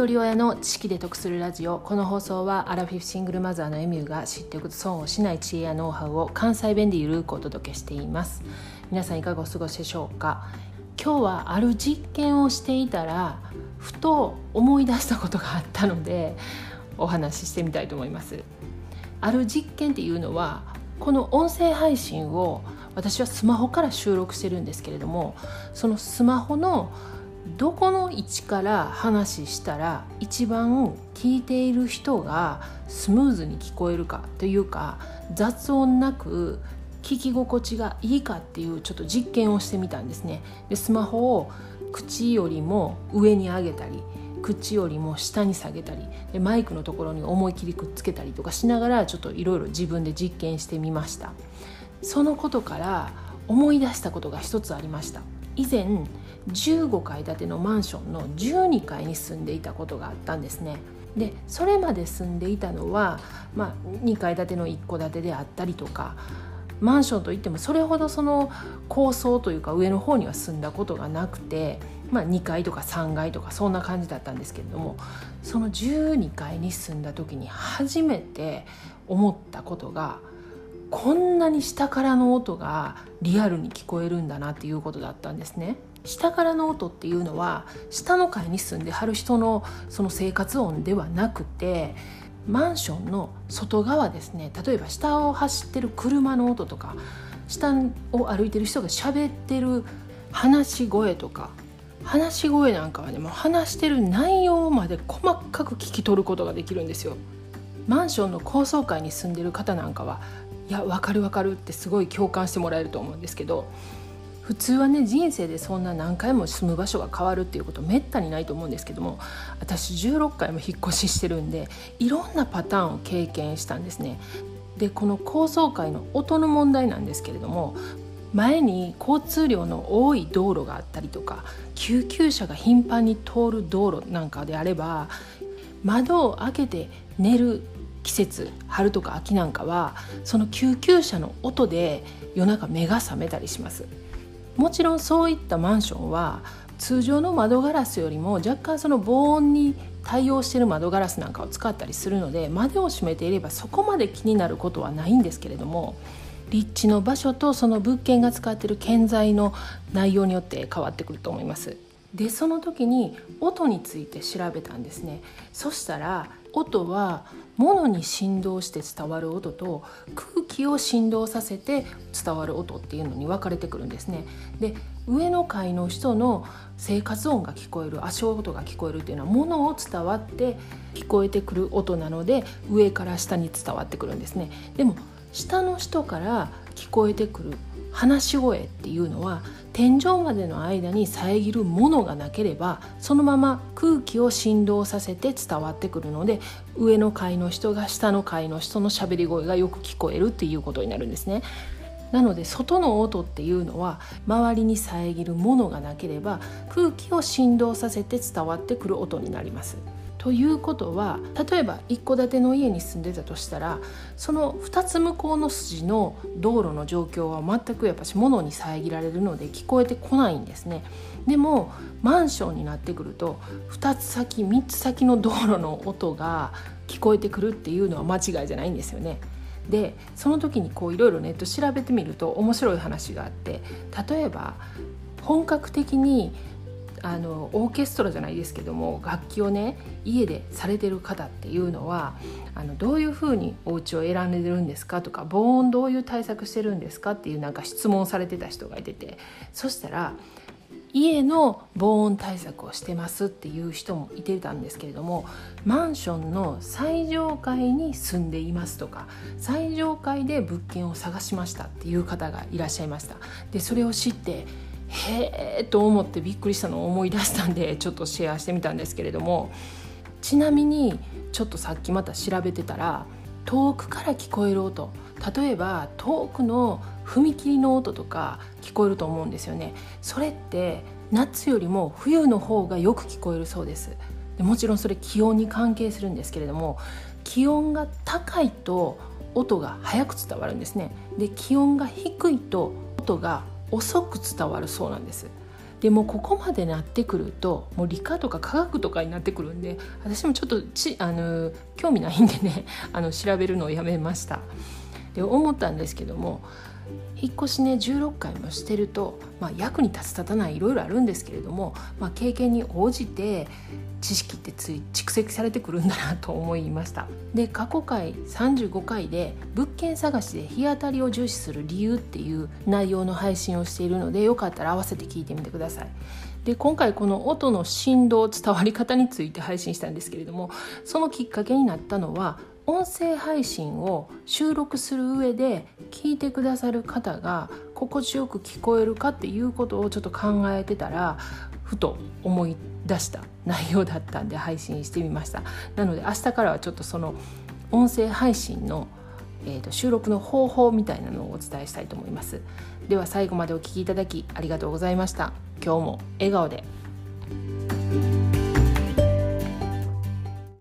一人親の知識で得するラジオこの放送はアラフィフシングルマザーのエミューが知っておくと損をしない知恵やノウハウを関西弁でゆるくお届けしています皆さんいかがお過ごしでしょうか今日はある実験をしていたらふと思い出したことがあったのでお話ししてみたいと思いますある実験っていうのはこの音声配信を私はスマホから収録してるんですけれどもそのスマホのどこの位置から話したら一番聞いている人がスムーズに聞こえるかというか雑音なく聞き心地がいいかっていうちょっと実験をしてみたんですね。でスマホを口よりも上に上げたり口よりも下に下げたりでマイクのところに思い切りくっつけたりとかしながらちょっといろいろ自分で実験してみました。そのことから思い出したことが一つありました。以前15階建てのマンションの12階に住んでいたことがあったんですね。でそれまで住んでいたのは、まあ、2階建ての1戸建てであったりとかマンションといってもそれほどその高層というか上の方には住んだことがなくて、まあ、2階とか3階とかそんな感じだったんですけれどもその12階に住んだ時に初めて思ったことがこんなに下からの音がリアルに聞こえるんだなっていうことだったんですね。下からの音っていうのは下の階に住んではる人のその生活音ではなくてマンションの外側ですね例えば下を走ってる車の音とか下を歩いてる人が喋ってる話し声とか話し声なんかはねもう話してる内容まで細かく聞き取ることができるんですよ。マンションの高層階に住んでる方なんかはいや分かる分かるってすごい共感してもらえると思うんですけど普通はね人生でそんな何回も住む場所が変わるっていうことめったにないと思うんですけども私16回も引っ越ししてるんでいろんなパターンを経験したんですね。でこの高層階の音の問題なんですけれども前に交通量の多い道路があったりとか救急車が頻繁に通る道路なんかであれば窓を開けて寝る季節春とか秋なんかはその救急車の音で夜中目が覚めたりしますもちろんそういったマンションは通常の窓ガラスよりも若干その防音に対応してる窓ガラスなんかを使ったりするので窓を閉めていればそこまで気になることはないんですけれども立地の場所とその物件が使ってる建材の内容によって変わってくると思います。でその時に音について調べたんですねそしたら音は物に振動して伝わる音と空気を振動させて伝わる音っていうのに分かれてくるんですね。で上の階の人の生活音が聞こえる足音が聞こえるっていうのは物を伝わって聞こえてくる音なので上から下に伝わってくるんですね。でも下の人から聞こえてくる話し声っていうのは天井までの間に遮るものがなければそのまま空気を振動させて伝わってくるので上の階の人が下の階の人のしゃべり声がよく聞こえるっていうことになるんですね。なので外の音っていうのは周りに遮るものがなければ空気を振動させて伝わってくる音になります。ということは例えば一戸建ての家に住んでたとしたらその2つ向こうの筋の道路の状況は全くやっぱし物に遮られるので聞こえてこないんですね。でもマンションになってくると2つ先3つ先の道路の音が聞こえてくるっていうのは間違いじゃないんですよね。でその時にこういろいろネット調べてみると面白い話があって例えば本格的にあのオーケストラじゃないですけども楽器をね家でされてる方っていうのはあのどういうふうにお家を選んでるんですかとか防音どういう対策してるんですかっていうなんか質問されてた人がいててそしたら家の防音対策をしてますっていう人もいてたんですけれどもマンションの最上階に住んでいますとか最上階で物件を探しましたっていう方がいらっしゃいました。でそれを知ってへえと思ってびっくりしたのを思い出したんでちょっとシェアしてみたんですけれどもちなみにちょっとさっきまた調べてたら遠くから聞こえる音。例えば遠くの踏切の音とか聞こえると思うんですよね。それって夏よりも冬の方がよく聞こえるそうです。でもちろんそれ気温に関係するんですけれども気温が高いと音が早く伝わるんですね。で気温が低いと音が遅く伝わるそうなんですでもここまでなってくるともう理科とか科学とかになってくるんで私もちょっとちあの興味ないんでねあの調べるのをやめました。で思ったんですけども引っ越しね16回もしてると、まあ、役に立つ立たないいろいろあるんですけれども、まあ、経験に応じて知識ってつい蓄積されてくるんだなと思いました。で過去回35回で物件探しで日当たりを重視する理由っていう内容の配信をしているのでよかったら合わせて聞いてみてください。で今回この音の振動伝わり方について配信したんですけれどもそのきっかけになったのは音声配信を収録する上で聞いてくださる方が心地よく聞こえるかっていうことをちょっと考えてたらふと思い出した内容だったんで配信してみました。なので明日からはちょっとその音声配信の、えーと、収録の方法みたいなのをお伝えしたいと思います。では最後までお聴きいただきありがとうございました。今日も笑顔で。